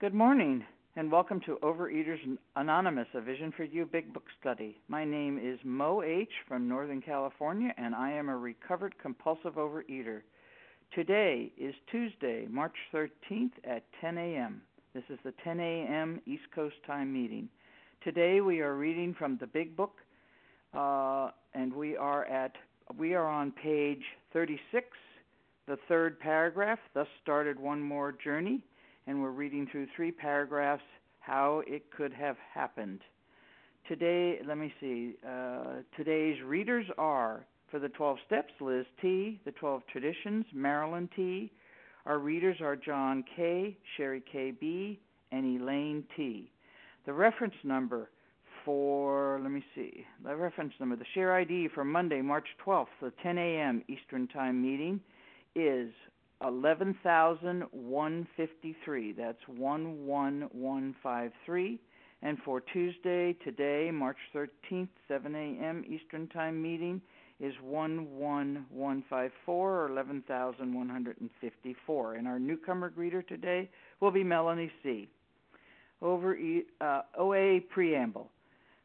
Good morning, and welcome to Overeaters Anonymous, a Vision for You Big Book Study. My name is Mo H. from Northern California, and I am a recovered compulsive overeater. Today is Tuesday, March 13th at 10 a.m. This is the 10 a.m. East Coast time meeting. Today we are reading from the Big Book, uh, and we are at we are on page 36, the third paragraph. Thus started one more journey and we're reading through three paragraphs how it could have happened. Today, let me see. Uh, today's readers are for the 12 steps Liz T, the 12 traditions Marilyn T. Our readers are John K, Sherry KB, and Elaine T. The reference number for, let me see, the reference number, the share ID for Monday, March 12th, the 10 a.m. Eastern Time meeting is eleven thousand one fifty three. That's one one one five three. And for Tuesday, today, March thirteenth, seven a.m. Eastern Time meeting is one one one five four or eleven thousand one hundred and fifty four. And our newcomer greeter today will be Melanie C. Over uh, OA preamble.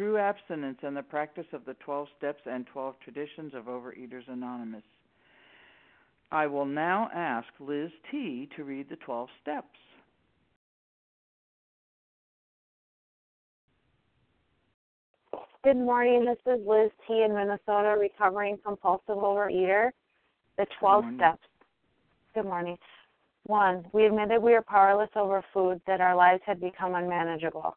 through abstinence and the practice of the 12 steps and 12 traditions of Overeaters Anonymous. I will now ask Liz T. to read the 12 steps. Good morning. This is Liz T. in Minnesota, recovering compulsive overeater. The 12 steps. Good morning. One, we admitted we were powerless over food, that our lives had become unmanageable.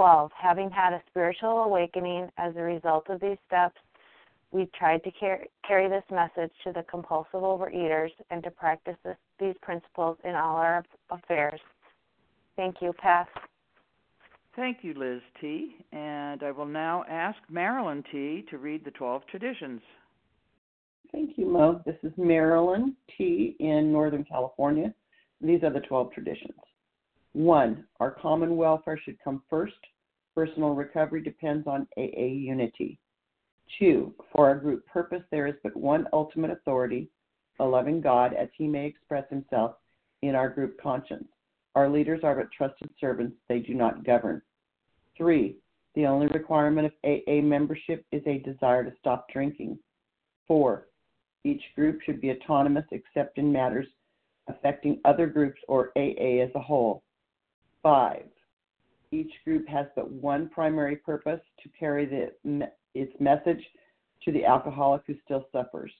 12. Having had a spiritual awakening as a result of these steps, we tried to car- carry this message to the compulsive overeaters and to practice this, these principles in all our affairs. Thank you. Pass. Thank you, Liz T. And I will now ask Marilyn T. to read the 12 traditions. Thank you, Mo. This is Marilyn T. in Northern California. These are the 12 traditions. One, our common welfare should come first. Personal recovery depends on AA unity. Two, for our group purpose, there is but one ultimate authority, a loving God, as he may express himself in our group conscience. Our leaders are but trusted servants, they do not govern. Three, the only requirement of AA membership is a desire to stop drinking. Four, each group should be autonomous except in matters affecting other groups or AA as a whole. Five, each group has but one primary purpose to carry the, its message to the alcoholic who still suffers.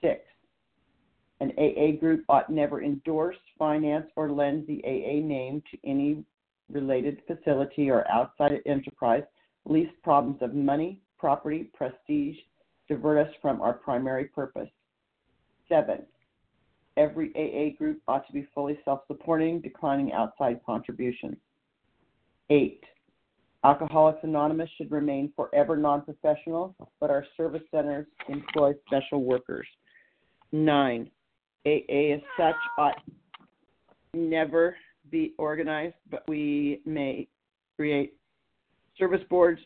Six, an AA group ought never endorse, finance, or lend the AA name to any related facility, or outside enterprise, least problems of money, property, prestige, divert us from our primary purpose. Seven, every AA group ought to be fully self supporting, declining outside contributions. Eight, Alcoholics Anonymous should remain forever non professional, but our service centers employ special workers. Nine, AA as such ought never be organized, but we may create service boards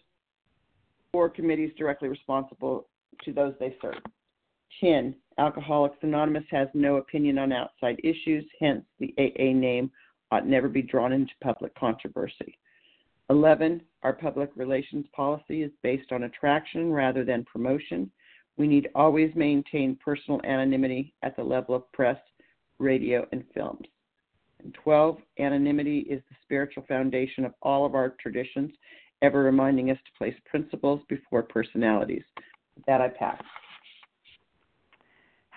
or committees directly responsible to those they serve. 10. Alcoholics Anonymous has no opinion on outside issues, hence, the AA name ought never be drawn into public controversy. 11. Our public relations policy is based on attraction rather than promotion. We need always maintain personal anonymity at the level of press, radio, and films. And 12. Anonymity is the spiritual foundation of all of our traditions, ever reminding us to place principles before personalities. With that, I pass.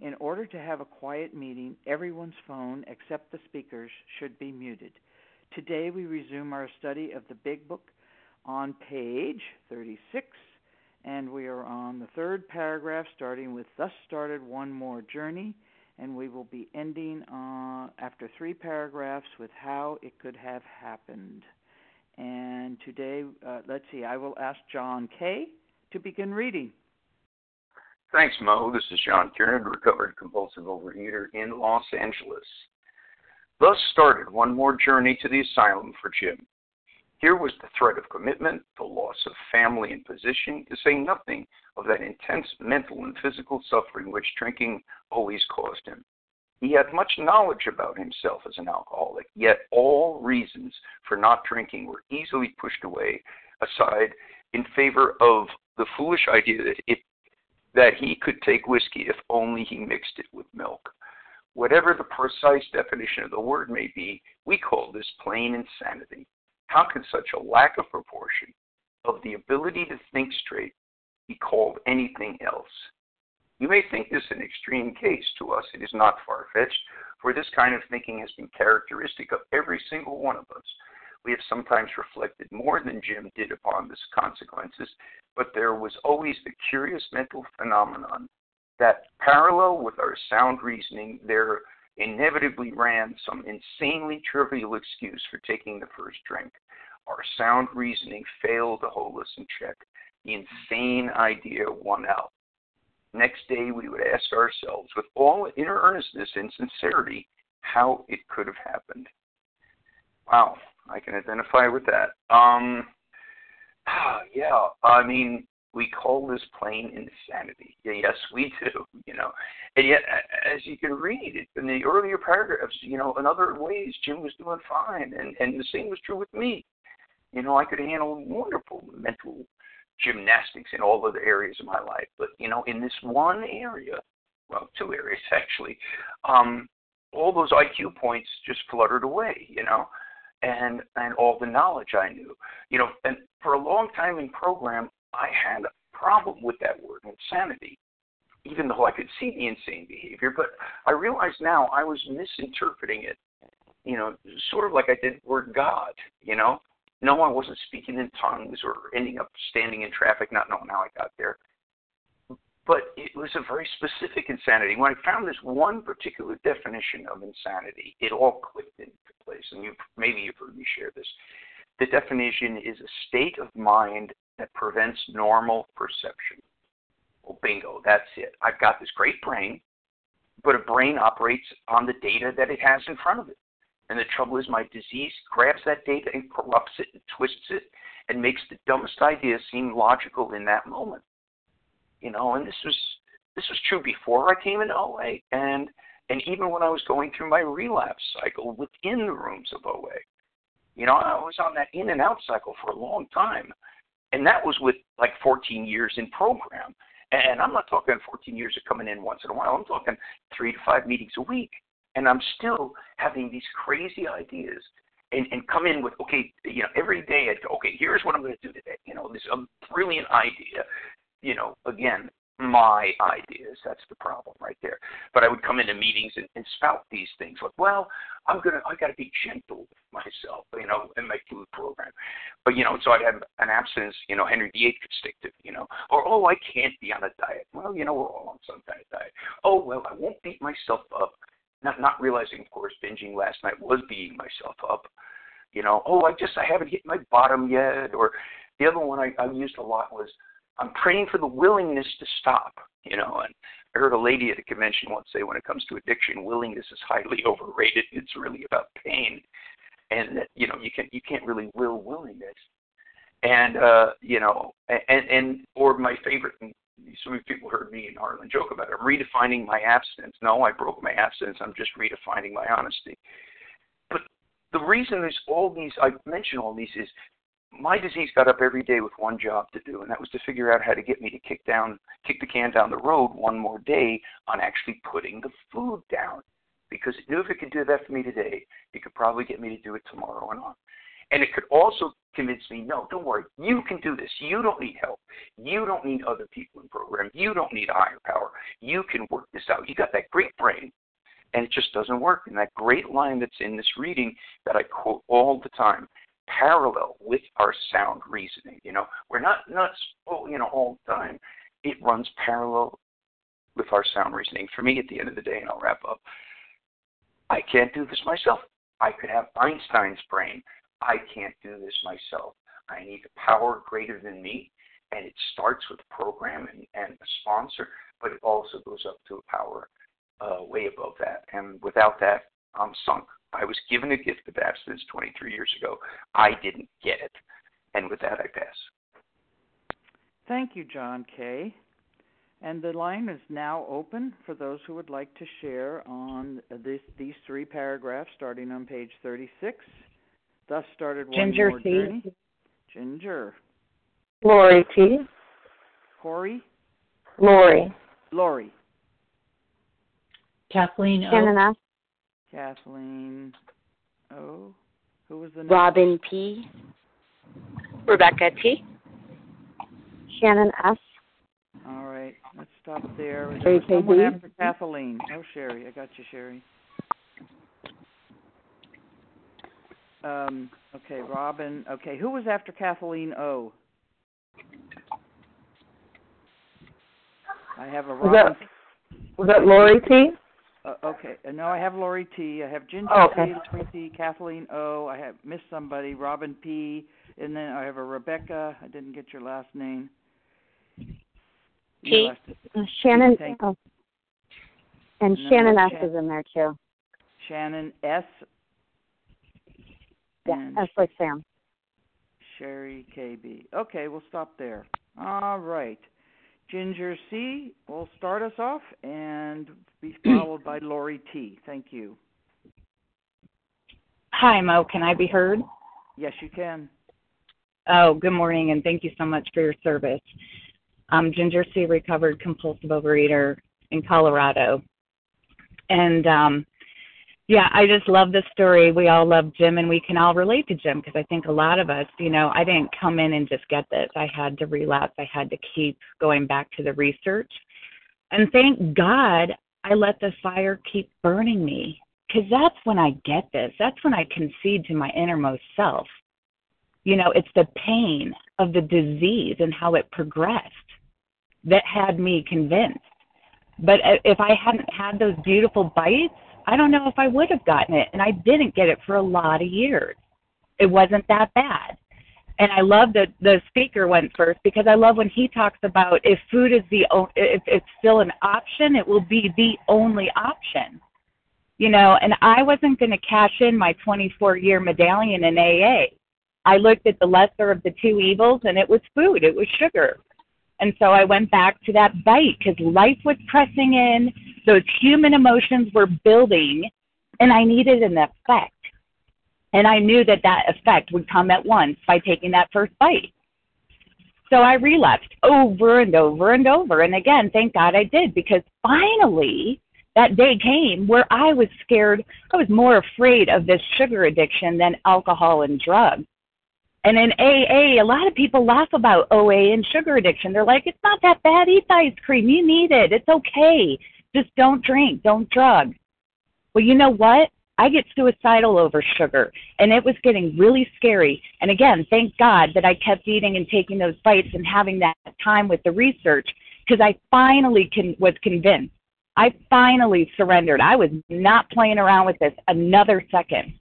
In order to have a quiet meeting, everyone's phone except the speaker's should be muted. Today we resume our study of the Big Book on page 36, and we are on the third paragraph, starting with Thus started one more journey, and we will be ending uh, after three paragraphs with How it could have happened. And today, uh, let's see, I will ask John K. to begin reading. Thanks, Mo. This is John Kieran, recovered compulsive overeater in Los Angeles. Thus started one more journey to the asylum for Jim. Here was the threat of commitment, the loss of family and position, to say nothing of that intense mental and physical suffering which drinking always caused him. He had much knowledge about himself as an alcoholic, yet all reasons for not drinking were easily pushed away aside in favor of the foolish idea that it that he could take whiskey if only he mixed it with milk. Whatever the precise definition of the word may be, we call this plain insanity. How can such a lack of proportion of the ability to think straight be called anything else? You may think this an extreme case. To us, it is not far fetched, for this kind of thinking has been characteristic of every single one of us. We have sometimes reflected more than Jim did upon this consequences, but there was always the curious mental phenomenon that parallel with our sound reasoning, there inevitably ran some insanely trivial excuse for taking the first drink. Our sound reasoning failed to hold us in check. The insane idea won out. Next day, we would ask ourselves, with all inner earnestness and sincerity, how it could have happened. Wow, I can identify with that. Um, yeah, I mean, we call this plain insanity. Yes, we do. You know, and yet, as you can read in the earlier paragraphs, you know, in other ways, Jim was doing fine, and and the same was true with me. You know, I could handle wonderful mental gymnastics in all other areas of my life, but you know, in this one area, well, two areas actually, um, all those IQ points just fluttered away. You know, and and all the knowledge I knew. You know, and for a long time in program, I had a problem with that word, insanity, even though I could see the insane behavior. But I realize now I was misinterpreting it. You know, sort of like I did word God. You know, no, I wasn't speaking in tongues or ending up standing in traffic, not knowing how I got there but it was a very specific insanity. When I found this one particular definition of insanity, it all clicked into place. And you maybe you've heard me share this. The definition is a state of mind that prevents normal perception. Well, bingo, that's it. I've got this great brain, but a brain operates on the data that it has in front of it. And the trouble is, my disease grabs that data and corrupts it and twists it and makes the dumbest ideas seem logical in that moment. You know, and this was this was true before I came into OA, and and even when I was going through my relapse cycle within the rooms of OA. You know, I was on that in and out cycle for a long time, and that was with like 14 years in program. And I'm not talking 14 years of coming in once in a while. I'm talking three to five meetings a week, and I'm still having these crazy ideas and, and come in with, okay, you know, every day I'd go, okay, here's what I'm going to do today. You know, this a brilliant idea. You know, again, my ideas. That's the problem right there. But I would come into meetings and, and spout these things like, well, I'm gonna, I got to be gentle with myself, you know, in my food program. But you know, so I'd have an absence, you know, Henry VIII could stick to, you know, or oh, I can't be on a diet. Well, you know, we're all on some kind of diet. Oh, well, I won't beat myself up. Not not realizing, of course, binging last night was beating myself up. You know, oh, I just I haven't hit my bottom yet. Or the other one I, I used a lot was I'm praying for the willingness to stop. You know, and I heard a lady at a convention once say, when it comes to addiction, willingness is highly overrated. It's really about pain, and that you know you can you can't really will willingness. And uh, you know, and and or my favorite. So many people heard me and Harlan joke about it. I'm redefining my abstinence. No, I broke my abstinence. I'm just redefining my honesty. But the reason there's all these, I mention all these, is my disease got up every day with one job to do, and that was to figure out how to get me to kick down, kick the can down the road one more day on actually putting the food down. Because it knew if it could do that for me today, it could probably get me to do it tomorrow and on. And it could also convince me, no, don't worry, you can do this. You don't need help. You don't need other people in program. You don't need a higher power. You can work this out. You got that great brain, and it just doesn't work. And that great line that's in this reading that I quote all the time parallel with our sound reasoning. You know, we're not nuts, you know, all the time. It runs parallel with our sound reasoning. For me, at the end of the day, and I'll wrap up, I can't do this myself. I could have Einstein's brain. I can't do this myself. I need a power greater than me, and it starts with a program and, and a sponsor, but it also goes up to a power uh, way above that. And without that, I'm sunk. I was given a gift of abstinence 23 years ago. I didn't get it. And with that, I pass. Thank you, John K. And the line is now open for those who would like to share on this, these three paragraphs starting on page 36. Thus started one Ginger more C. journey. Ginger. Lori T. Corey. Lori. Lori. Kathleen O. Shannon S. Kathleen O. Who was the next? Robin P. Rebecca T. Shannon S. All right, let's stop there. Is there someone after Kathleen? Oh, Sherry, I got you, Sherry. Um, okay, Robin. Okay, who was after Kathleen O? I have a Was Robin. that was that Lori T? Uh, okay, no, I have Lori T. I have Ginger Oh, okay. T, Lori T, Kathleen O. I have missed somebody, Robin P. And then I have a Rebecca. I didn't get your last name. Your T. last- Uh, Shannon. Thank- Oh. And No, Shannon S Shan- is in there too. Shannon S. Yeah, S like Sam. Sherry KB. Okay, we'll stop there. All right. Ginger C will start us off and be followed by Lori T. Thank you. Hi, Mo. Can I be heard? Yes, you can. Oh, good morning, and thank you so much for your service. I'm Ginger C, recovered compulsive overeater in Colorado. And um, yeah, I just love this story. We all love Jim, and we can all relate to Jim because I think a lot of us, you know, I didn't come in and just get this. I had to relapse. I had to keep going back to the research. And thank God I let the fire keep burning me because that's when I get this. That's when I concede to my innermost self. You know, it's the pain of the disease and how it progressed that had me convinced. But uh, if I hadn't had those beautiful bites, I don't know if I would have gotten it. And I didn't get it for a lot of years. It wasn't that bad. And I love that the speaker went first because I love when he talks about if food is the if it's still an option, it will be the only option. You know, and I wasn't going to cash in my 24 year medallion in AA. I looked at the lesser of the two evils, and it was food. It was sugar. And so I went back to that bite because life was pressing in, those human emotions were building, and I needed an effect. And I knew that that effect would come at once by taking that first bite. So I relapsed over and over and over. And again, thank God I did because finally that day came where I was scared. I was more afraid of this sugar addiction than alcohol and drugs. And in AA, a lot of people laugh about OA and sugar addiction. They're like, it's not that bad. Eat the ice cream. You need it. It's okay. Just don't drink. Don't drug. Well, you know what? I get suicidal over sugar, and it was getting really scary. And again, thank God that I kept eating and taking those bites and having that time with the research because I finally con- was convinced. I finally surrendered. I was not playing around with this another second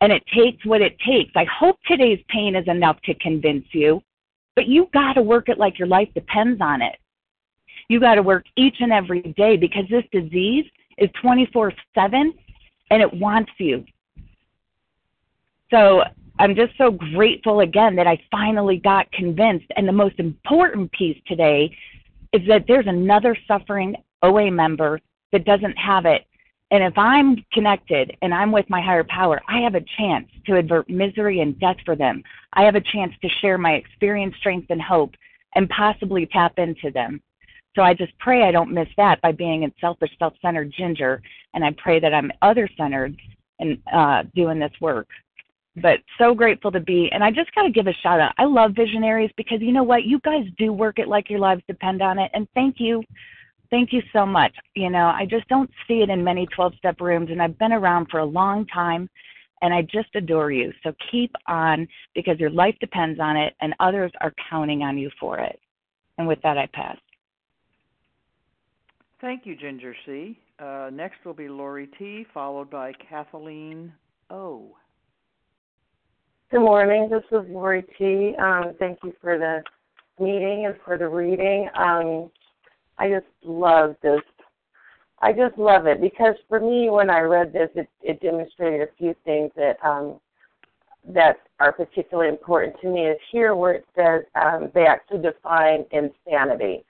and it takes what it takes. I hope today's pain is enough to convince you, but you got to work it like your life depends on it. You got to work each and every day because this disease is 24 7 and it wants you. So I'm just so grateful again that I finally got convinced. And the most important piece today is that there's another suffering OA member that doesn't have it and if I'm connected and I'm with my higher power, I have a chance to avert misery and death for them. I have a chance to share my experience, strength, and hope and possibly tap into them. So I just pray I don't miss that by being a selfish, self centered ginger. And I pray that I'm other centered and uh, doing this work. But so grateful to be. And I just got to give a shout out. I love visionaries because you know what? You guys do work it like your lives depend on it. And thank you Thank you so much. You know, I just don't see it in many 12 step rooms, and I've been around for a long time, and I just adore you. So keep on because your life depends on it, and others are counting on you for it. And with that, I pass. Thank you, Ginger C. Uh, next will be Lori T, followed by Kathleen O. Good morning. This is Lori T. Um, thank you for the meeting and for the reading. Um, I just love this. I just love it because for me, when I read this, it, it demonstrated a few things that um, that are particularly important to me. Is here where it says um, they actually define insanity,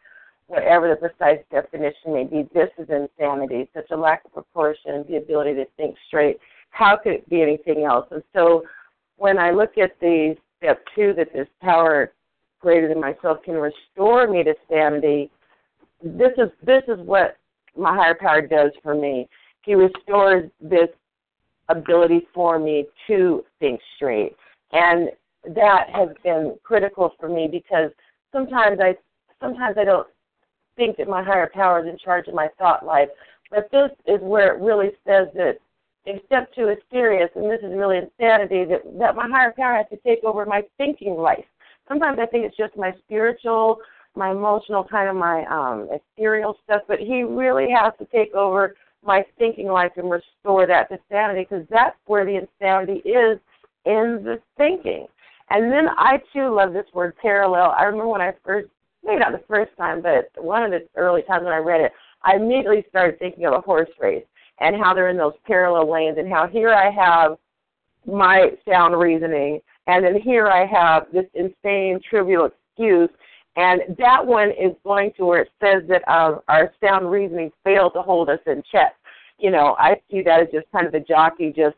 whatever the precise definition may be. This is insanity, such a lack of proportion, the ability to think straight. How could it be anything else? And so, when I look at the step two, that this power greater than myself can restore me to sanity this is this is what my higher power does for me. He restores this ability for me to think straight. And that has been critical for me because sometimes I sometimes I don't think that my higher power is in charge of my thought life. But this is where it really says that if step two is serious and this is really insanity, that, that my higher power has to take over my thinking life. Sometimes I think it's just my spiritual my emotional kind of my um ethereal stuff, but he really has to take over my thinking life and restore that to sanity because that's where the insanity is in the thinking. And then I too love this word parallel. I remember when I first, maybe not the first time, but one of the early times when I read it, I immediately started thinking of a horse race and how they're in those parallel lanes and how here I have my sound reasoning and then here I have this insane trivial excuse and that one is going to where it says that uh, our sound reasoning failed to hold us in check. You know, I see that as just kind of the jockey just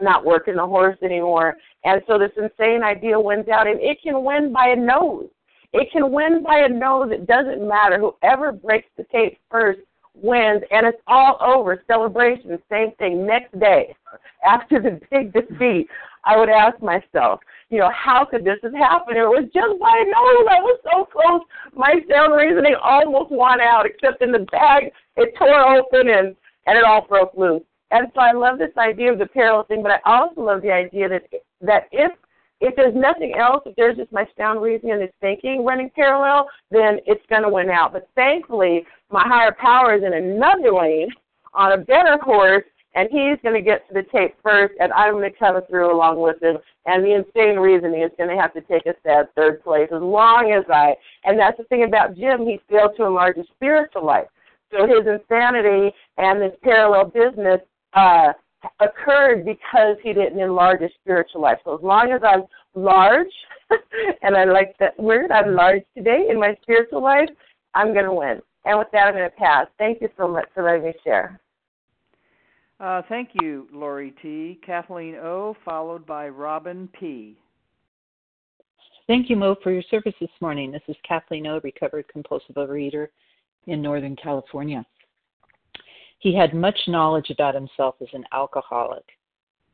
not working the horse anymore. And so this insane idea wins out, and it can win by a nose. It can win by a nose. It doesn't matter. Whoever breaks the tape first wins, and it's all over. Celebration, same thing. Next day, after the big defeat, I would ask myself, you know, how could this have happened? It was just by nose. I was so close. My sound reasoning almost won out, except in the bag, it tore open and, and it all broke loose. And so I love this idea of the parallel thing, but I also love the idea that that if if there's nothing else, if there's just my sound reasoning and this thinking running parallel, then it's going to win out. But thankfully, my higher power is in another lane on a better horse, and he's going to get to the tape first, and I'm going to come through along with him. And the insane reasoning is going to have to take a sad third place as long as I. And that's the thing about Jim; he failed to enlarge his spiritual life. So his insanity and this parallel business uh, occurred because he didn't enlarge his spiritual life. So as long as I'm large, and I like that word, I'm large today in my spiritual life, I'm going to win. And with that, I'm going to pass. Thank you so much for letting me share. Uh, thank you, Lori T. Kathleen O., followed by Robin P. Thank you, Mo, for your service this morning. This is Kathleen O., recovered compulsive overeater in Northern California. He had much knowledge about himself as an alcoholic,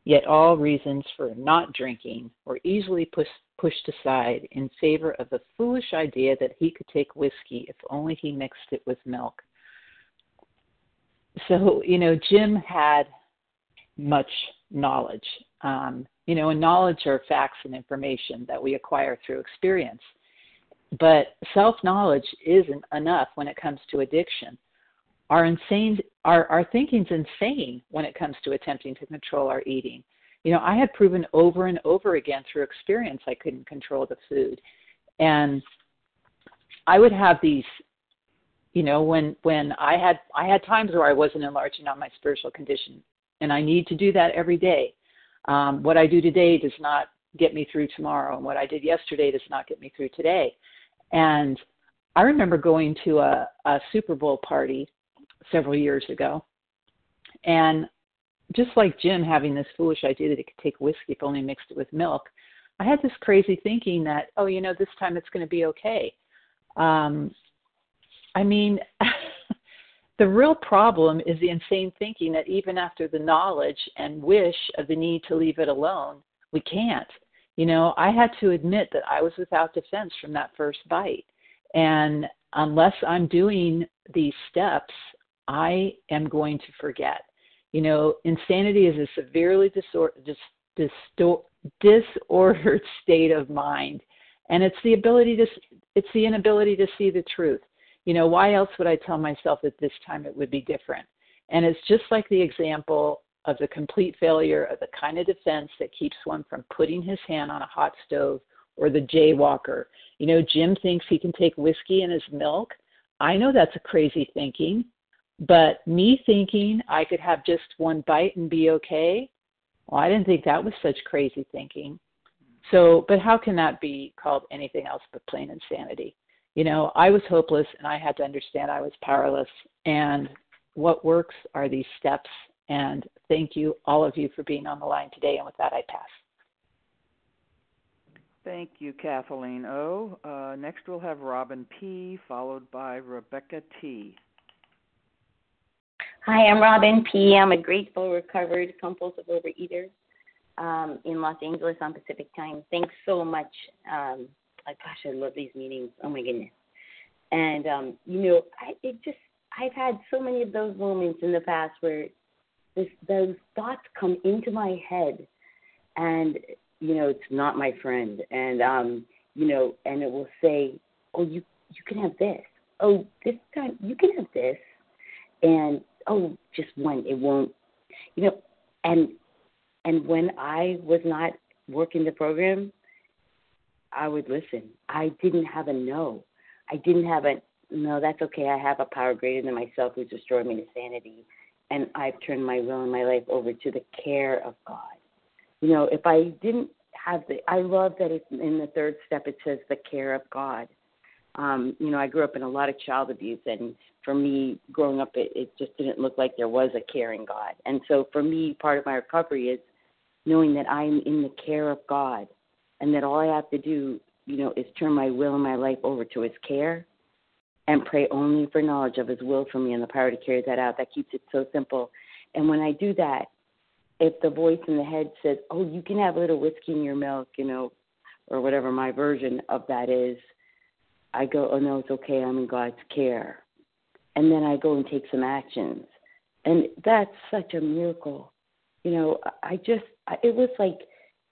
yet all reasons for not drinking were easily push, pushed aside in favor of the foolish idea that he could take whiskey if only he mixed it with milk. So, you know, Jim had much knowledge. Um, you know, and knowledge are facts and information that we acquire through experience. But self knowledge isn't enough when it comes to addiction. Our insane our, our thinking's insane when it comes to attempting to control our eating. You know, I had proven over and over again through experience I couldn't control the food. And I would have these you know, when when I had I had times where I wasn't enlarging on my spiritual condition and I need to do that every day. Um, what I do today does not get me through tomorrow, and what I did yesterday does not get me through today. And I remember going to a, a Super Bowl party several years ago, and just like Jim having this foolish idea that it could take whiskey if only mixed it with milk, I had this crazy thinking that, oh, you know, this time it's going to be okay. Um, I mean, the real problem is the insane thinking that even after the knowledge and wish of the need to leave it alone, we can't. You know, I had to admit that I was without defense from that first bite. And unless I'm doing these steps, I am going to forget. You know, insanity is a severely disor- dis- distor- disordered state of mind, and it's the ability to it's the inability to see the truth. You know, why else would I tell myself that this time it would be different? And it's just like the example of the complete failure of the kind of defense that keeps one from putting his hand on a hot stove or the jaywalker. You know, Jim thinks he can take whiskey in his milk. I know that's a crazy thinking, but me thinking I could have just one bite and be okay, well, I didn't think that was such crazy thinking. So, but how can that be called anything else but plain insanity? You know, I was hopeless and I had to understand I was powerless. And what works are these steps. And thank you, all of you, for being on the line today. And with that, I pass. Thank you, Kathleen O. Uh, next, we'll have Robin P., followed by Rebecca T. Hi, I'm Robin P. I'm a grateful, recovered, compulsive overeater um, in Los Angeles on Pacific time. Thanks so much, um, like, gosh, I love these meetings. Oh my goodness. And um, you know, I it just I've had so many of those moments in the past where this those thoughts come into my head and you know, it's not my friend and um, you know, and it will say, Oh, you you can have this. Oh, this time you can have this and oh just one, it won't you know, and and when I was not working the program, I would listen. I didn't have a no. I didn't have a no, that's okay. I have a power greater than myself who's destroyed me to sanity. And I've turned my will and my life over to the care of God. You know, if I didn't have the, I love that it's in the third step, it says the care of God. Um, you know, I grew up in a lot of child abuse, and for me, growing up, it, it just didn't look like there was a caring God. And so for me, part of my recovery is knowing that I'm in the care of God and that all I have to do, you know, is turn my will and my life over to His care and pray only for knowledge of His will for me and the power to carry that out. That keeps it so simple. And when I do that, if the voice in the head says, "Oh, you can have a little whiskey in your milk," you know, or whatever my version of that is, I go, "Oh no, it's okay. I'm in God's care," and then I go and take some actions, and that's such a miracle. You know, I just, it was like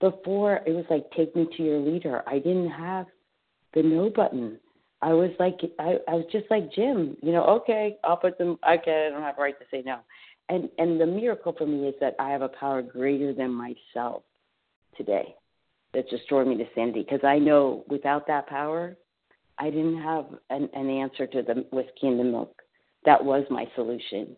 before it was like take me to your leader. I didn't have the no button. I was like I, I was just like Jim, you know, okay, I'll put them okay, I don't have a right to say no. and and the miracle for me is that I have a power greater than myself today that's restored me to sanity because I know without that power, I didn't have an, an answer to the whiskey and the milk. That was my solution,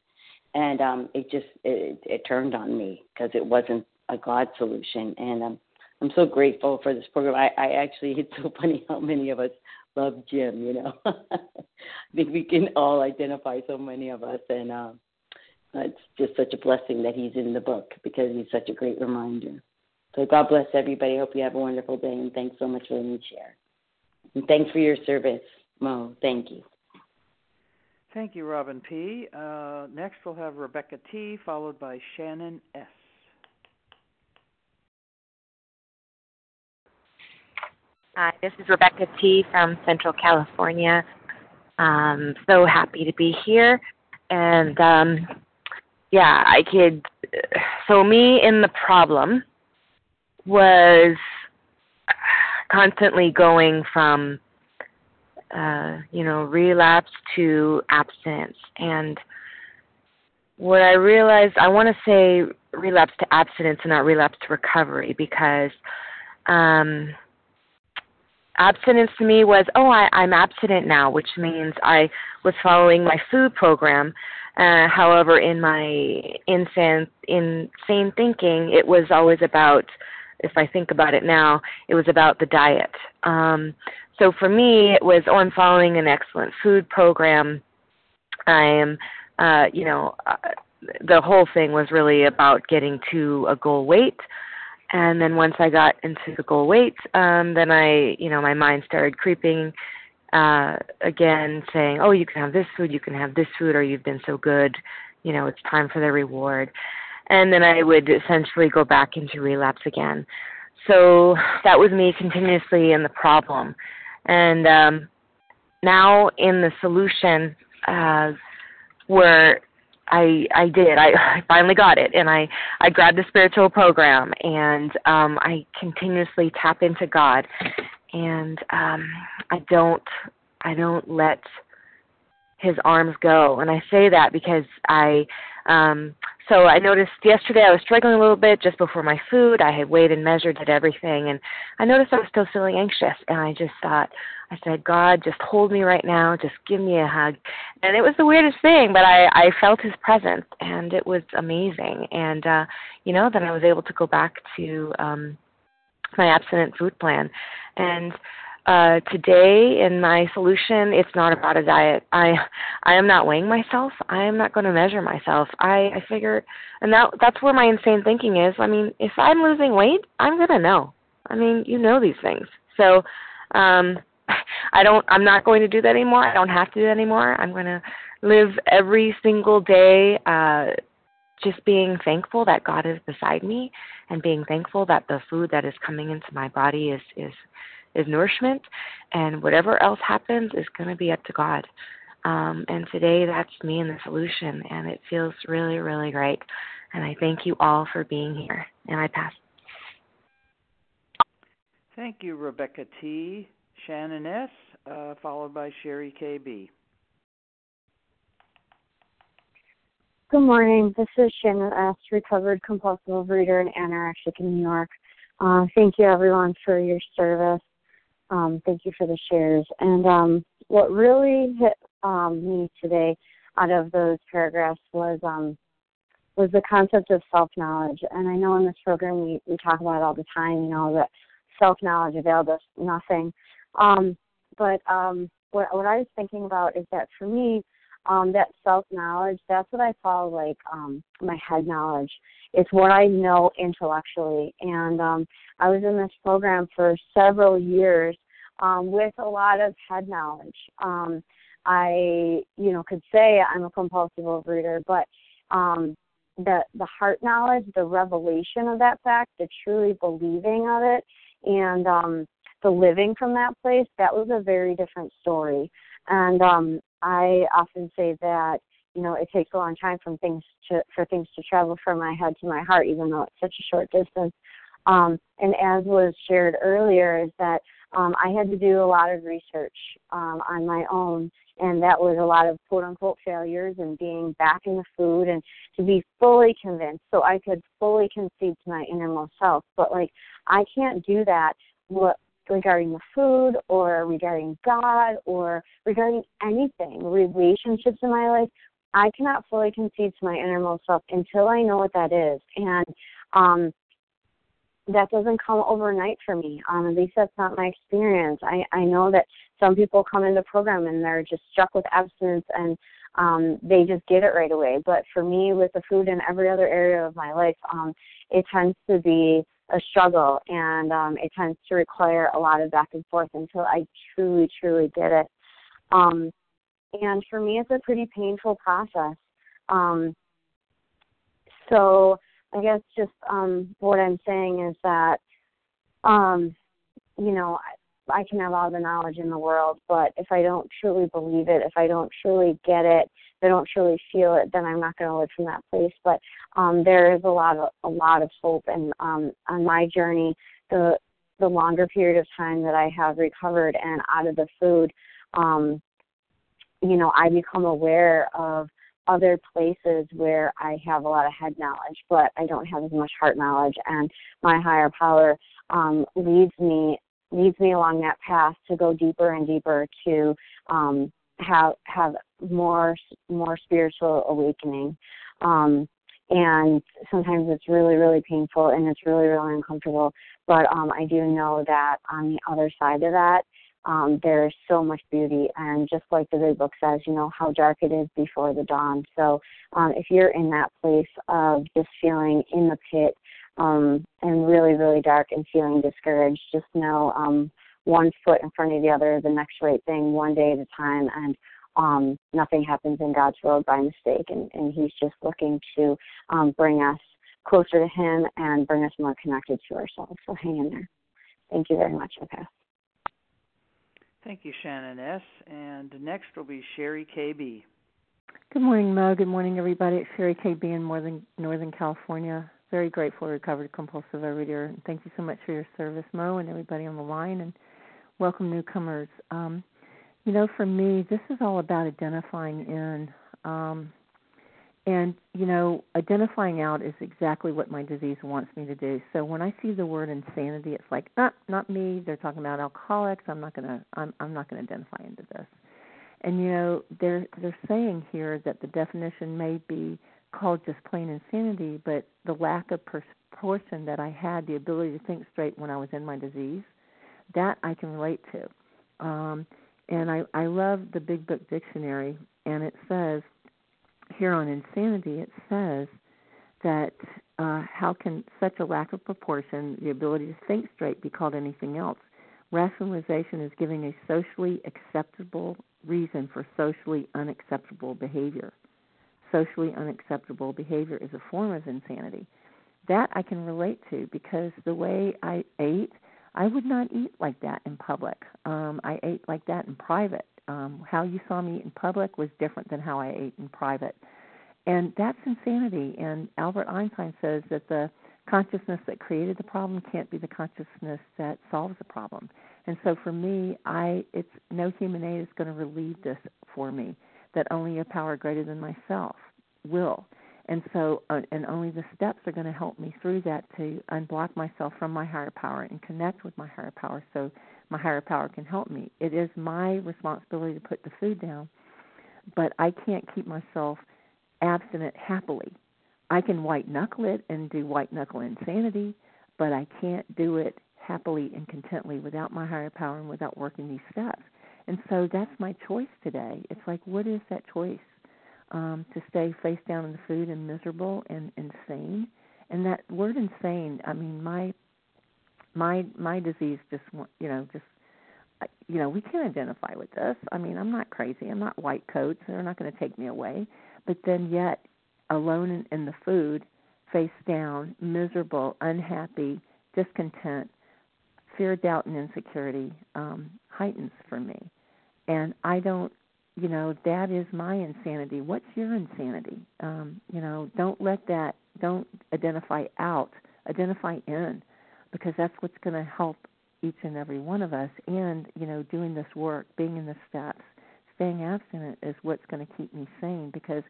and um, it just it, it turned on me because it wasn't a God solution, and um, I'm so grateful for this program. I, I actually, it's so funny how many of us love Jim. You know, I think we can all identify so many of us, and um, it's just such a blessing that he's in the book because he's such a great reminder. So God bless everybody. Hope you have a wonderful day, and thanks so much for letting me share. And thanks for your service, Mo. Thank you. Thank you, Robin P. Uh, next, we'll have Rebecca T., followed by Shannon S. Hi, this is Rebecca T. from Central California. Um, so happy to be here. And um, yeah, I could. So, me in the problem was constantly going from, uh, you know, relapse to abstinence. And what I realized, I want to say relapse to abstinence and not relapse to recovery because. Um, abstinence to me was oh I, i'm abstinent now which means i was following my food program. Uh, however in my insane insane thinking it was always about if i think about it now it was about the diet. Um so for me it was oh i'm following an excellent food program. I am uh you know uh, the whole thing was really about getting to a goal weight and then once I got into the goal weight, um, then I, you know, my mind started creeping uh, again, saying, "Oh, you can have this food, you can have this food, or you've been so good, you know, it's time for the reward." And then I would essentially go back into relapse again. So that was me continuously in the problem, and um, now in the solution, uh, where I I did. I, I finally got it, and I I grabbed the spiritual program, and um, I continuously tap into God, and um, I don't I don't let His arms go, and I say that because I um, so I noticed yesterday I was struggling a little bit just before my food. I had weighed and measured, did everything, and I noticed I was still feeling anxious. And I just thought, I said, God, just hold me right now. Just give me a hug. And it was the weirdest thing, but I, I felt his presence, and it was amazing. And, uh, you know, then I was able to go back to um, my abstinent food plan. And uh, today in my solution it's not about a diet. I i am not weighing myself. I am not going to measure myself. I i figure and that that's where my insane thinking is. I mean if i'm losing weight i'm going to know. I mean you know these things. So um i don't i'm not going to do that anymore. I don't have to do that anymore. I'm going to live every single day uh just being thankful that god is beside me and being thankful that the food that is coming into my body is is is nourishment, and whatever else happens is going to be up to God. Um, and today, that's me and the solution, and it feels really, really great. And I thank you all for being here. And I pass. Thank you, Rebecca T. Shannon S., uh, followed by Sherry KB. Good morning. This is Shannon S., recovered compulsive reader in anorexic in New York. Uh, thank you, everyone, for your service. Um, thank you for the shares. And um, what really hit um, me today out of those paragraphs was um, was the concept of self knowledge. And I know in this program we, we talk about it all the time, you know, that self knowledge availed us nothing. Um, but um, what what I was thinking about is that for me, um, that self knowledge, that's what I call like um, my head knowledge. It's what I know intellectually. And um, I was in this program for several years um, with a lot of head knowledge. Um, I, you know, could say I'm a compulsive overeater, but um, the the heart knowledge, the revelation of that fact, the truly believing of it, and um, the living from that place, that was a very different story. And um, I often say that you know it takes a long time from things to for things to travel from my head to my heart, even though it's such a short distance. Um, and as was shared earlier, is that um, I had to do a lot of research um, on my own and that was a lot of quote unquote failures and being back in the food and to be fully convinced so I could fully concede to my innermost self. But like I can't do that what regarding the food or regarding God or regarding anything, relationships in my life. I cannot fully concede to my innermost self until I know what that is. And um that doesn't come overnight for me. Um, at least that's not my experience. I, I know that some people come in the program and they're just struck with abstinence and um, they just get it right away. But for me, with the food and every other area of my life, um, it tends to be a struggle and um, it tends to require a lot of back and forth until I truly, truly get it. Um, and for me, it's a pretty painful process. Um, so I guess just um, what I'm saying is that, um, you know, I, I can have all the knowledge in the world, but if I don't truly believe it, if I don't truly get it, if I don't truly feel it, then I'm not going to live from that place. But um, there is a lot of a lot of hope, and um, on my journey, the the longer period of time that I have recovered and out of the food, um, you know, I become aware of other places where I have a lot of head knowledge, but I don't have as much heart knowledge, and my higher power um, leads me leads me along that path to go deeper and deeper to um, have have more more spiritual awakening. Um, and sometimes it's really really painful and it's really really uncomfortable. But um, I do know that on the other side of that, um, there's so much beauty. And just like the big book says, you know, how dark it is before the dawn. So um, if you're in that place of just feeling in the pit um, and really, really dark and feeling discouraged, just know um, one foot in front of the other, the next right thing, one day at a time. And um, nothing happens in God's world by mistake. And, and He's just looking to um, bring us closer to Him and bring us more connected to ourselves. So hang in there. Thank you very much. Okay. Thank you, Shannon S. And next will be Sherry KB. Good morning, Mo. Good morning, everybody. It's Sherry KB in Northern, Northern California. Very grateful, recovered compulsive overeater. And thank you so much for your service, Mo, and everybody on the line. And welcome newcomers. Um, you know, for me, this is all about identifying in. Um, and, you know, identifying out is exactly what my disease wants me to do. So when I see the word insanity, it's like, ah, not me. They're talking about alcoholics. I'm not gonna I'm I'm not gonna identify into this. And you know, they're they're saying here that the definition may be called just plain insanity, but the lack of proportion that I had, the ability to think straight when I was in my disease, that I can relate to. Um, and I, I love the Big Book Dictionary, and it says here on insanity, it says that uh, how can such a lack of proportion, the ability to think straight, be called anything else? Rationalization is giving a socially acceptable reason for socially unacceptable behavior. Socially unacceptable behavior is a form of insanity. That I can relate to because the way I ate, I would not eat like that in public. Um, I ate like that in private um, how you saw me in public was different than how I ate in private. And that's insanity. And Albert Einstein says that the consciousness that created the problem can't be the consciousness that solves the problem. And so for me, I it's no human aid is going to relieve this for me. That only a power greater than myself will. And so, uh, and only the steps are going to help me through that to unblock myself from my higher power and connect with my higher power. So my higher power can help me. It is my responsibility to put the food down, but I can't keep myself abstinent happily. I can white knuckle it and do white knuckle insanity, but I can't do it happily and contently without my higher power and without working these steps. And so that's my choice today. It's like, what is that choice? Um, to stay face down in the food and miserable and insane. And that word insane, I mean, my my my disease just you know just you know we can identify with this. I mean i'm not crazy. I'm not white coats. They're not going to take me away. But then yet alone in, in the food face down miserable unhappy discontent fear doubt and insecurity um heightens for me. And i don't you know that is my insanity. What's your insanity? Um you know don't let that don't identify out. Identify in because that's what's going to help each and every one of us and you know doing this work being in the steps staying abstinent is what's going to keep me sane because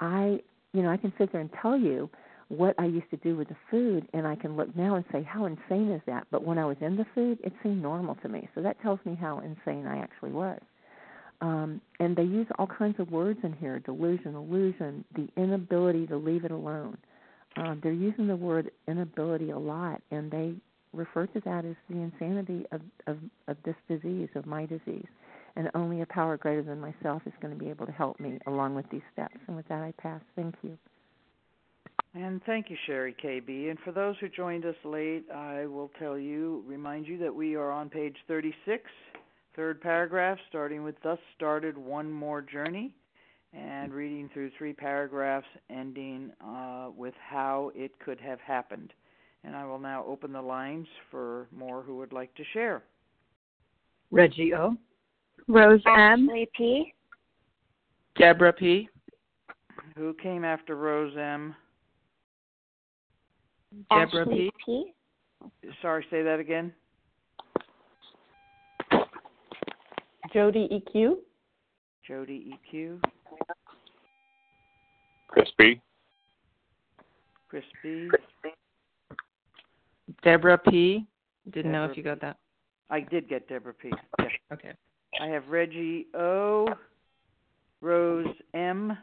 I, you know, I can sit there and tell you what I used to do with the food, and I can look now and say, how insane is that? But when I was in the food, it seemed normal to me. So that tells me how insane I actually was. Um, and they use all kinds of words in here delusion, illusion, the inability to leave it alone. Um, they're using the word inability a lot, and they refer to that as the insanity of, of, of this disease, of my disease. And only a power greater than myself is going to be able to help me along with these steps. And with that, I pass. Thank you. And thank you, Sherry KB. And for those who joined us late, I will tell you, remind you that we are on page 36, third paragraph, starting with Thus started one more journey, and reading through three paragraphs, ending uh, with how it could have happened. And I will now open the lines for more who would like to share. Reggie O. Rose M. P. Deborah P. Who came after Rose M? Deborah Ashley P. P. Sorry, say that again. Jody EQ. Jody EQ. Chris B. Chris B. Deborah P. Didn't know if you got that. I did get Deborah P. Yes. Okay. I have Reggie O, Rose M,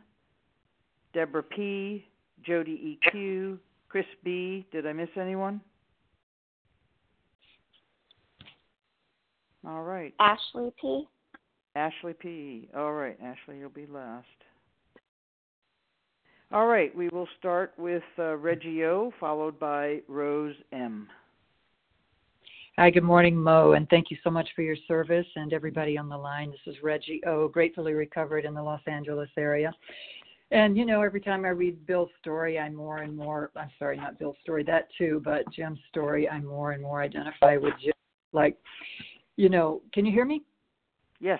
Deborah P, Jody EQ, Chris B. Did I miss anyone? All right. Ashley P. Ashley P. All right, Ashley, you'll be last. All right, we will start with uh, Reggie O, followed by Rose M. Hi, good morning, Mo, and thank you so much for your service and everybody on the line. This is Reggie O, gratefully recovered in the Los Angeles area. And you know, every time I read Bill's story, I'm more and more. I'm sorry, not Bill's story, that too, but Jim's story. I'm more and more identify with Jim. Like, you know, can you hear me? Yes.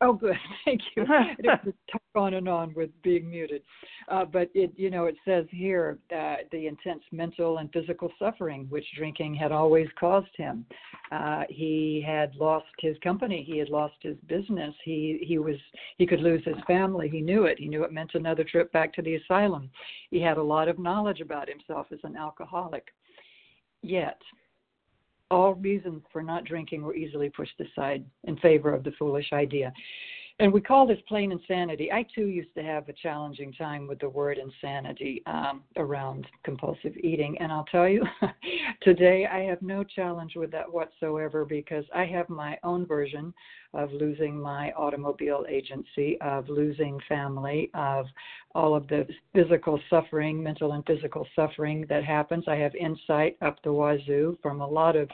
Oh, good. Thank you. it was talk on and on with being muted, uh, but it, you know, it says here uh, the intense mental and physical suffering which drinking had always caused him. Uh, he had lost his company. He had lost his business. He he was he could lose his family. He knew it. He knew it meant another trip back to the asylum. He had a lot of knowledge about himself as an alcoholic. Yet all reasons for not drinking were easily pushed aside in favor of the foolish idea. And we call this plain insanity. I too used to have a challenging time with the word insanity um, around compulsive eating. And I'll tell you, today I have no challenge with that whatsoever because I have my own version of losing my automobile agency, of losing family, of all of the physical suffering, mental and physical suffering that happens. I have insight up the wazoo from a lot of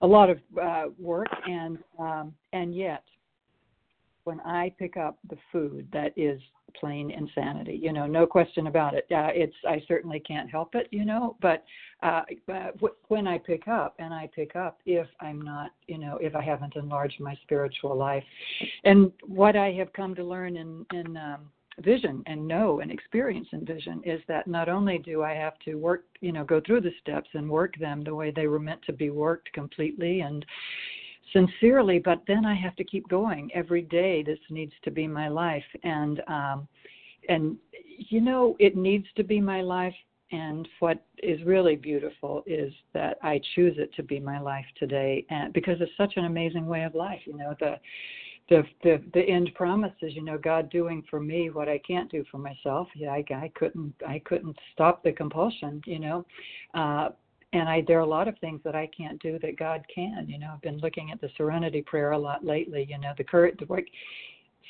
a lot of uh, work, and um, and yet when I pick up the food that is plain insanity. You know, no question about it. Uh, it's I certainly can't help it. You know, but uh, uh, when I pick up, and I pick up if I'm not, you know, if I haven't enlarged my spiritual life, and what I have come to learn in in um, vision and know and experience in vision is that not only do I have to work, you know, go through the steps and work them the way they were meant to be worked completely and sincerely but then i have to keep going every day. This needs to be my life. And um and you know it needs to be my life. And what is really beautiful is that i choose it to be my life today and because it's such an amazing way of life you know the the the, the end promise is you know god doing for me what i can't do for myself. Yeah i, I couldn't i couldn't stop the compulsion you know uh and I there are a lot of things that I can't do that God can. You know, I've been looking at the serenity prayer a lot lately. You know, the courage, the work,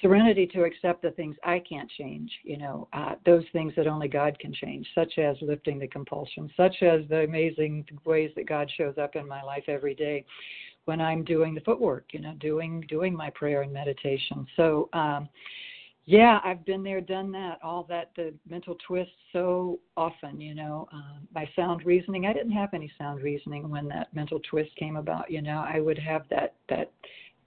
serenity to accept the things I can't change. You know, uh, those things that only God can change, such as lifting the compulsion, such as the amazing ways that God shows up in my life every day when I'm doing the footwork. You know, doing doing my prayer and meditation. So. um yeah, I've been there, done that, all that, the mental twist so often, you know. Um, my sound reasoning, I didn't have any sound reasoning when that mental twist came about, you know. I would have that, that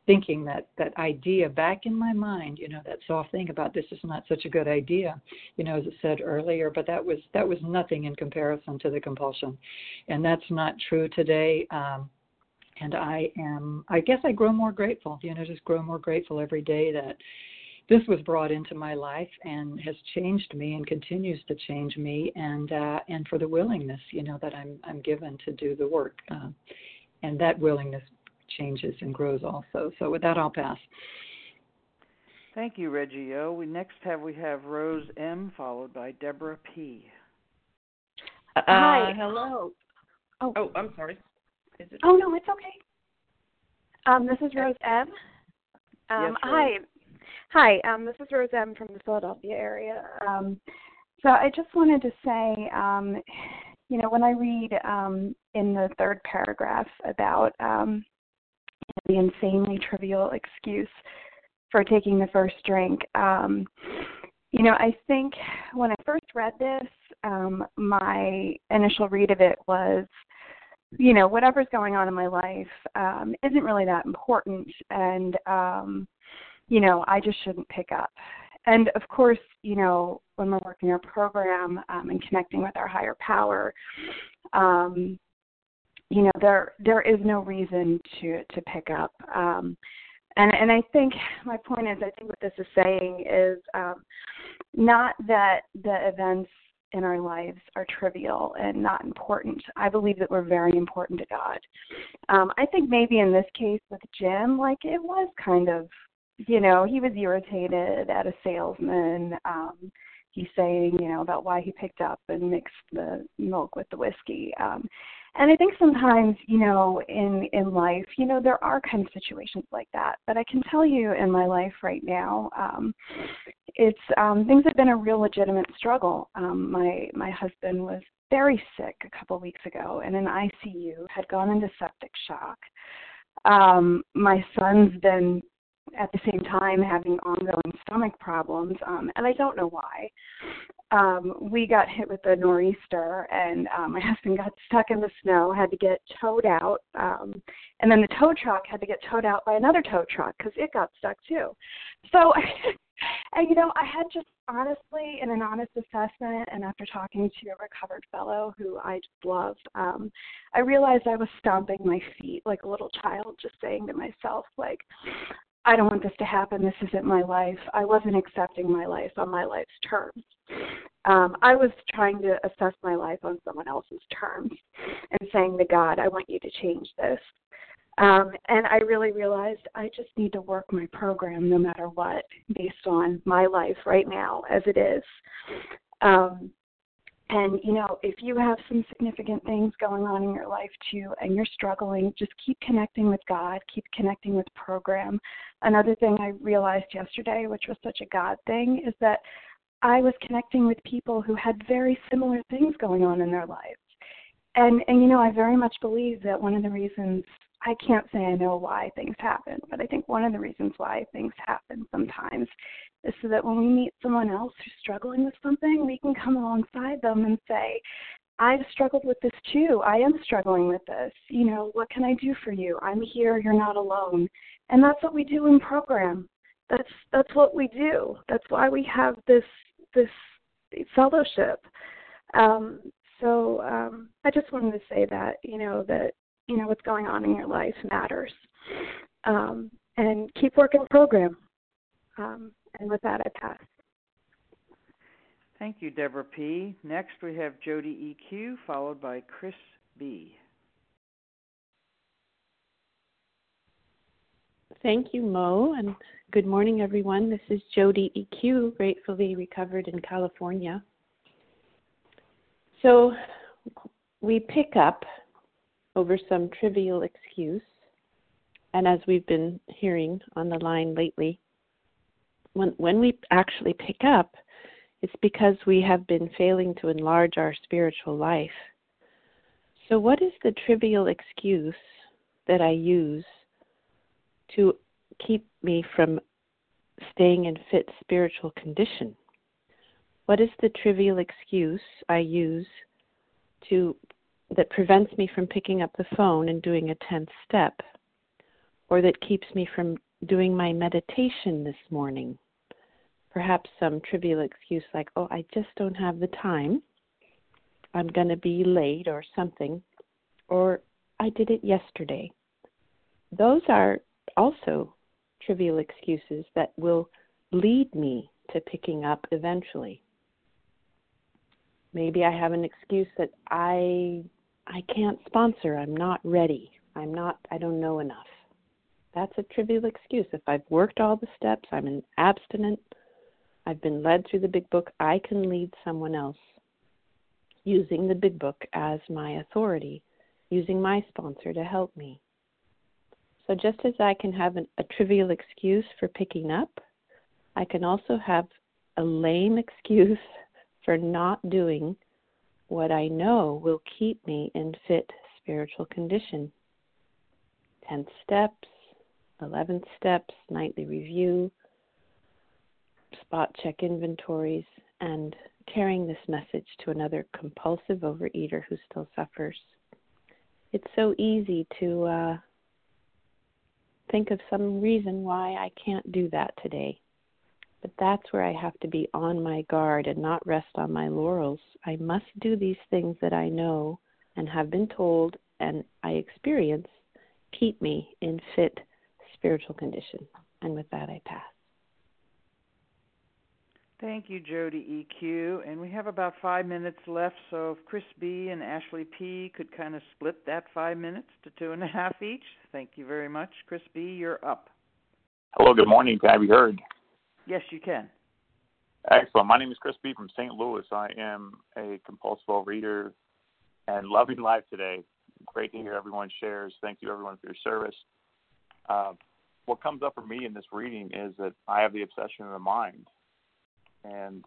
thinking, that, that idea back in my mind, you know, that soft thing about this is not such a good idea, you know, as it said earlier, but that was, that was nothing in comparison to the compulsion. And that's not true today. Um, and I am, I guess I grow more grateful, you know, just grow more grateful every day that this was brought into my life and has changed me and continues to change me and uh and for the willingness you know that i'm i'm given to do the work uh, and that willingness changes and grows also. So with that i'll pass. Thank you reggie o. We next have we have rose m followed by deborah p. Uh, hi hello. Oh. Oh i'm sorry. Oh no it's okay. Um this is rose m. Um, yes, Rose. hi, Hi, um, this is Rose M from the Philadelphia area. Um, so I just wanted to say, um, you know, when I read um, in the third paragraph about um, the insanely trivial excuse for taking the first drink, um, you know, I think when I first read this, um, my initial read of it was, you know, whatever's going on in my life um, isn't really that important, and um, you know, I just shouldn't pick up. And of course, you know, when we're working our program um, and connecting with our higher power, um, you know, there there is no reason to to pick up. Um, and and I think my point is, I think what this is saying is um, not that the events in our lives are trivial and not important. I believe that we're very important to God. Um, I think maybe in this case with Jim, like it was kind of you know, he was irritated at a salesman. Um, he's saying, you know, about why he picked up and mixed the milk with the whiskey. Um, and I think sometimes, you know, in in life, you know, there are kind of situations like that. But I can tell you, in my life right now, um, it's um, things have been a real legitimate struggle. Um, my my husband was very sick a couple of weeks ago, and in ICU, had gone into septic shock. Um, my son's been at the same time having ongoing stomach problems, um, and I don't know why. Um, we got hit with a nor'easter, and um, my husband got stuck in the snow, had to get towed out, um, and then the tow truck had to get towed out by another tow truck because it got stuck too. So, and you know, I had just honestly, in an honest assessment, and after talking to a recovered fellow who I just love, um, I realized I was stomping my feet like a little child, just saying to myself, like, I don't want this to happen. This isn't my life. I wasn't accepting my life on my life's terms. Um, I was trying to assess my life on someone else's terms and saying to God, I want you to change this. Um, and I really realized I just need to work my program no matter what, based on my life right now as it is. Um, and, you know, if you have some significant things going on in your life too and you're struggling, just keep connecting with God, keep connecting with program. Another thing I realized yesterday, which was such a God thing, is that I was connecting with people who had very similar things going on in their lives. And and you know, I very much believe that one of the reasons I can't say I know why things happen, but I think one of the reasons why things happen sometimes is so that when we meet someone else who's struggling with something, we can come alongside them and say, I've struggled with this too. I am struggling with this. You know, what can I do for you? I'm here. You're not alone. And that's what we do in program. That's that's what we do. That's why we have this this fellowship. Um, so um, I just wanted to say that you know that you know what's going on in your life matters, um, and keep working program. Um, and with that, I pass. Thank you, Deborah P. Next, we have Jody EQ, followed by Chris B. Thank you, Mo, and good morning, everyone. This is Jody EQ, gratefully recovered in California. So, we pick up over some trivial excuse, and as we've been hearing on the line lately, when when we actually pick up, it's because we have been failing to enlarge our spiritual life. So, what is the trivial excuse that I use to keep me from staying in fit spiritual condition? What is the trivial excuse I use to that prevents me from picking up the phone and doing a 10th step or that keeps me from doing my meditation this morning. Perhaps some trivial excuse like, oh, I just don't have the time. I'm going to be late or something. Or I did it yesterday. those are also trivial excuses that will lead me to picking up eventually. Maybe I have an excuse that I I can't sponsor, I'm not ready. I'm not I don't know enough. That's a trivial excuse. If I've worked all the steps, I'm an abstinent, I've been led through the big book, I can lead someone else using the big book as my authority, using my sponsor to help me. So, just as I can have an, a trivial excuse for picking up, I can also have a lame excuse for not doing what I know will keep me in fit spiritual condition. 10 steps, 11 steps, nightly review, spot check inventories, and carrying this message to another compulsive overeater who still suffers. It's so easy to uh, think of some reason why I can't do that today. But that's where I have to be on my guard and not rest on my laurels. I must do these things that I know and have been told and I experience keep me in fit spiritual condition. And with that, I pass. Thank you, Jody EQ. And we have about five minutes left, so if Chris B and Ashley P could kind of split that five minutes to two and a half each. Thank you very much. Chris B, you're up. Hello, good morning. Can I be heard? Yes, you can. Excellent. My name is Chris B from St. Louis. I am a compulsive reader and loving life today. Great to hear everyone shares. Thank you, everyone, for your service. Uh, what comes up for me in this reading is that I have the obsession of the mind and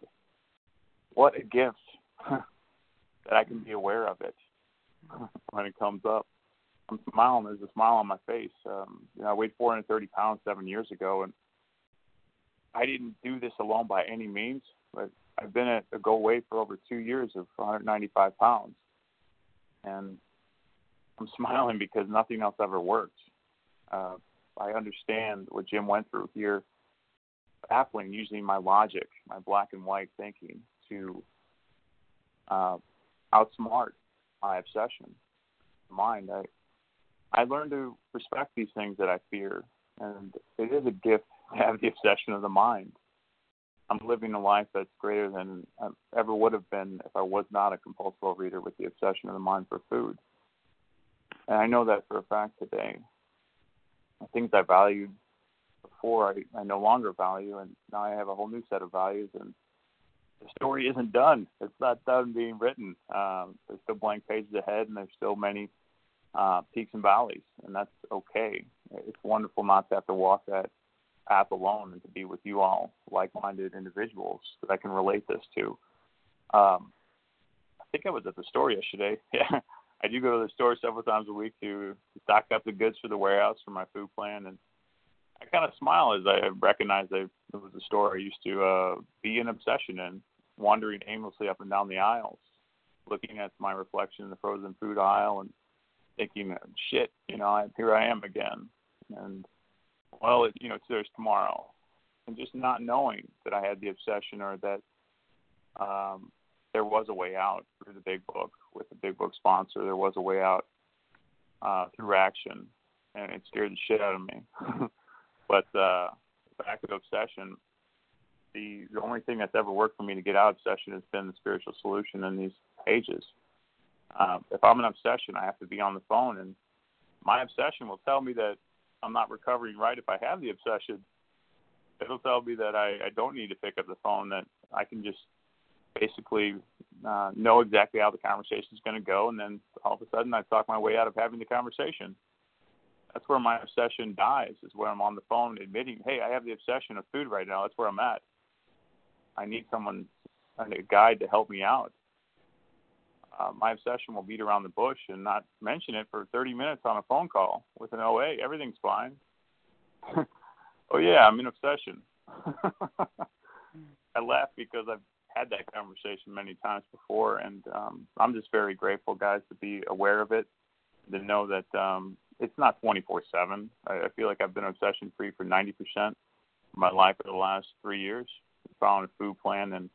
what a gift that I can be aware of it when it comes up. I'm smiling. There's a smile on my face. Um, you know, I weighed 430 pounds seven years ago, and I didn't do this alone by any means. But I've been at a go weight for over two years of 195 pounds, and I'm smiling because nothing else ever worked. Uh, I understand what Jim went through here baffling using my logic, my black and white thinking to uh, outsmart my obsession, mind. I I learned to respect these things that I fear, and it is a gift have the obsession of the mind. I'm living a life that's greater than I ever would have been if I was not a compulsive reader with the obsession of the mind for food. And I know that for a fact today. The things I valued before I, I no longer value, and now I have a whole new set of values. And the story isn't done; it's not done being written. Um, there's still blank pages ahead, and there's still many uh, peaks and valleys, and that's okay. It's wonderful not to have to walk that path alone, and to be with you all, like-minded individuals that I can relate this to. Um, I think I was at the store yesterday. Yeah. I do go to the store several times a week to stock up the goods for the warehouse for my food plan, and I kind of smile as I recognize that it was a store I used to uh, be an obsession in, wandering aimlessly up and down the aisles, looking at my reflection in the frozen food aisle and thinking, shit, you know, here I am again. And, well, it, you know, there's tomorrow. And just not knowing that I had the obsession or that um, there was a way out through the big book with the big book sponsor. There was a way out uh, through action, and it scared the shit out of me. But uh, back of obsession, the the only thing that's ever worked for me to get out of obsession has been the spiritual solution in these pages. Uh, if I'm an obsession, I have to be on the phone, and my obsession will tell me that I'm not recovering right. If I have the obsession. It'll tell me that I, I don't need to pick up the phone, that I can just basically uh, know exactly how the conversation is going to go, and then all of a sudden I talk my way out of having the conversation. That's where my obsession dies is where i'm on the phone admitting hey i have the obsession of food right now. That's where i'm at. I need someone a guide to help me out uh, my obsession will beat around the bush and not mention it for 30 minutes on a phone call with an OA. Everything's fine. oh yeah, I'm in obsession. I laugh because I've had that conversation many times before, and um, I'm just very grateful, guys, to be aware of it, to know that um, it's not 24 7. I feel like I've been obsession free for 90% of my life for the last three years, following a food plan and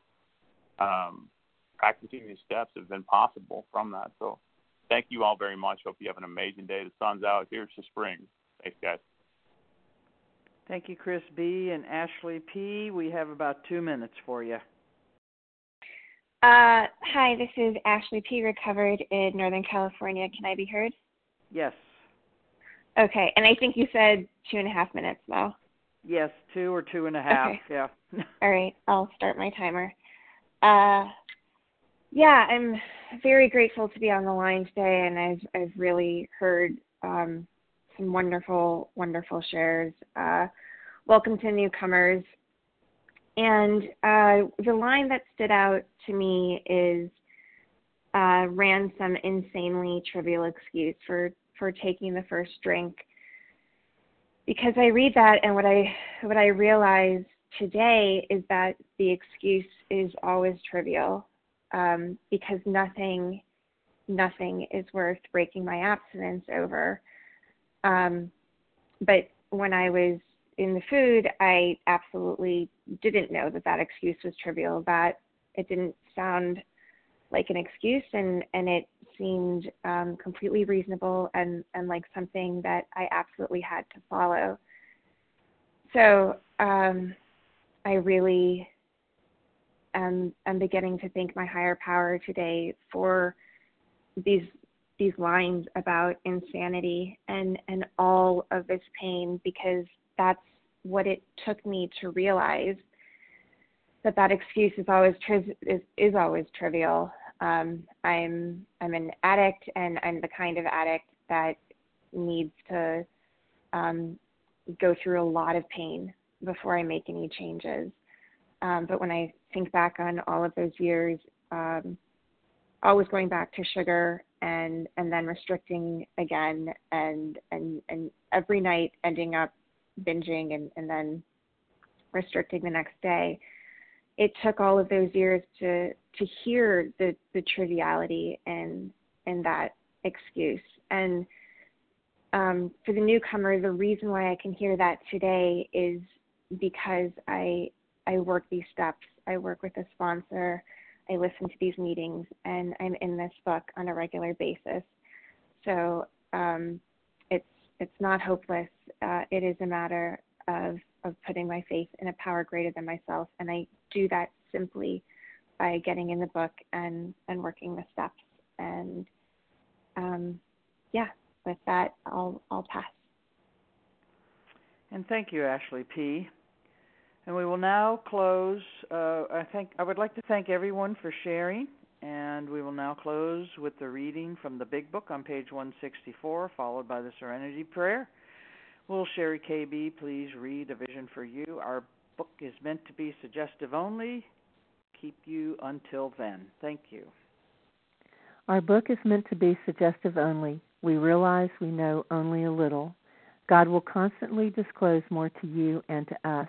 um, practicing these steps have been possible from that. So thank you all very much. Hope you have an amazing day. The sun's out. Here's the spring. Thanks, guys. Thank you, Chris B. and Ashley P. We have about two minutes for you. Uh, hi, this is Ashley P. Recovered in Northern California. Can I be heard? Yes. Okay, and I think you said two and a half minutes, Mo. Yes, two or two and a half. Okay. Yeah. All right, I'll start my timer. Uh, yeah, I'm very grateful to be on the line today, and I've I've really heard um, some wonderful, wonderful shares. Uh, welcome to newcomers. And uh, the line that stood out to me is uh, ran some insanely trivial excuse for for taking the first drink. Because I read that, and what I what I realize today is that the excuse is always trivial, um, because nothing nothing is worth breaking my abstinence over. Um, but when I was in the food, I absolutely didn't know that that excuse was trivial. That it didn't sound like an excuse, and and it seemed um, completely reasonable and and like something that I absolutely had to follow. So um, I really am am beginning to thank my higher power today for these these lines about insanity and and all of this pain because that's what it took me to realize that that excuse is always tri- is is always trivial. Um, I'm I'm an addict, and I'm the kind of addict that needs to um, go through a lot of pain before I make any changes. Um, but when I think back on all of those years, um, always going back to sugar and and then restricting again, and and and every night ending up binging and, and then restricting the next day. It took all of those years to to hear the the triviality and and that excuse. And um, for the newcomer, the reason why I can hear that today is because I I work these steps. I work with a sponsor. I listen to these meetings, and I'm in this book on a regular basis. So um, it's it's not hopeless. Uh, it is a matter of of putting my faith in a power greater than myself, and I do that simply by getting in the book and and working the steps. And um, yeah, with that, I'll I'll pass. And thank you, Ashley P. And we will now close. Uh, I think I would like to thank everyone for sharing, and we will now close with the reading from the Big Book on page 164, followed by the Serenity Prayer. Will Sherry KB please read A Vision for You? Our book is meant to be suggestive only. Keep you until then. Thank you. Our book is meant to be suggestive only. We realize we know only a little. God will constantly disclose more to you and to us.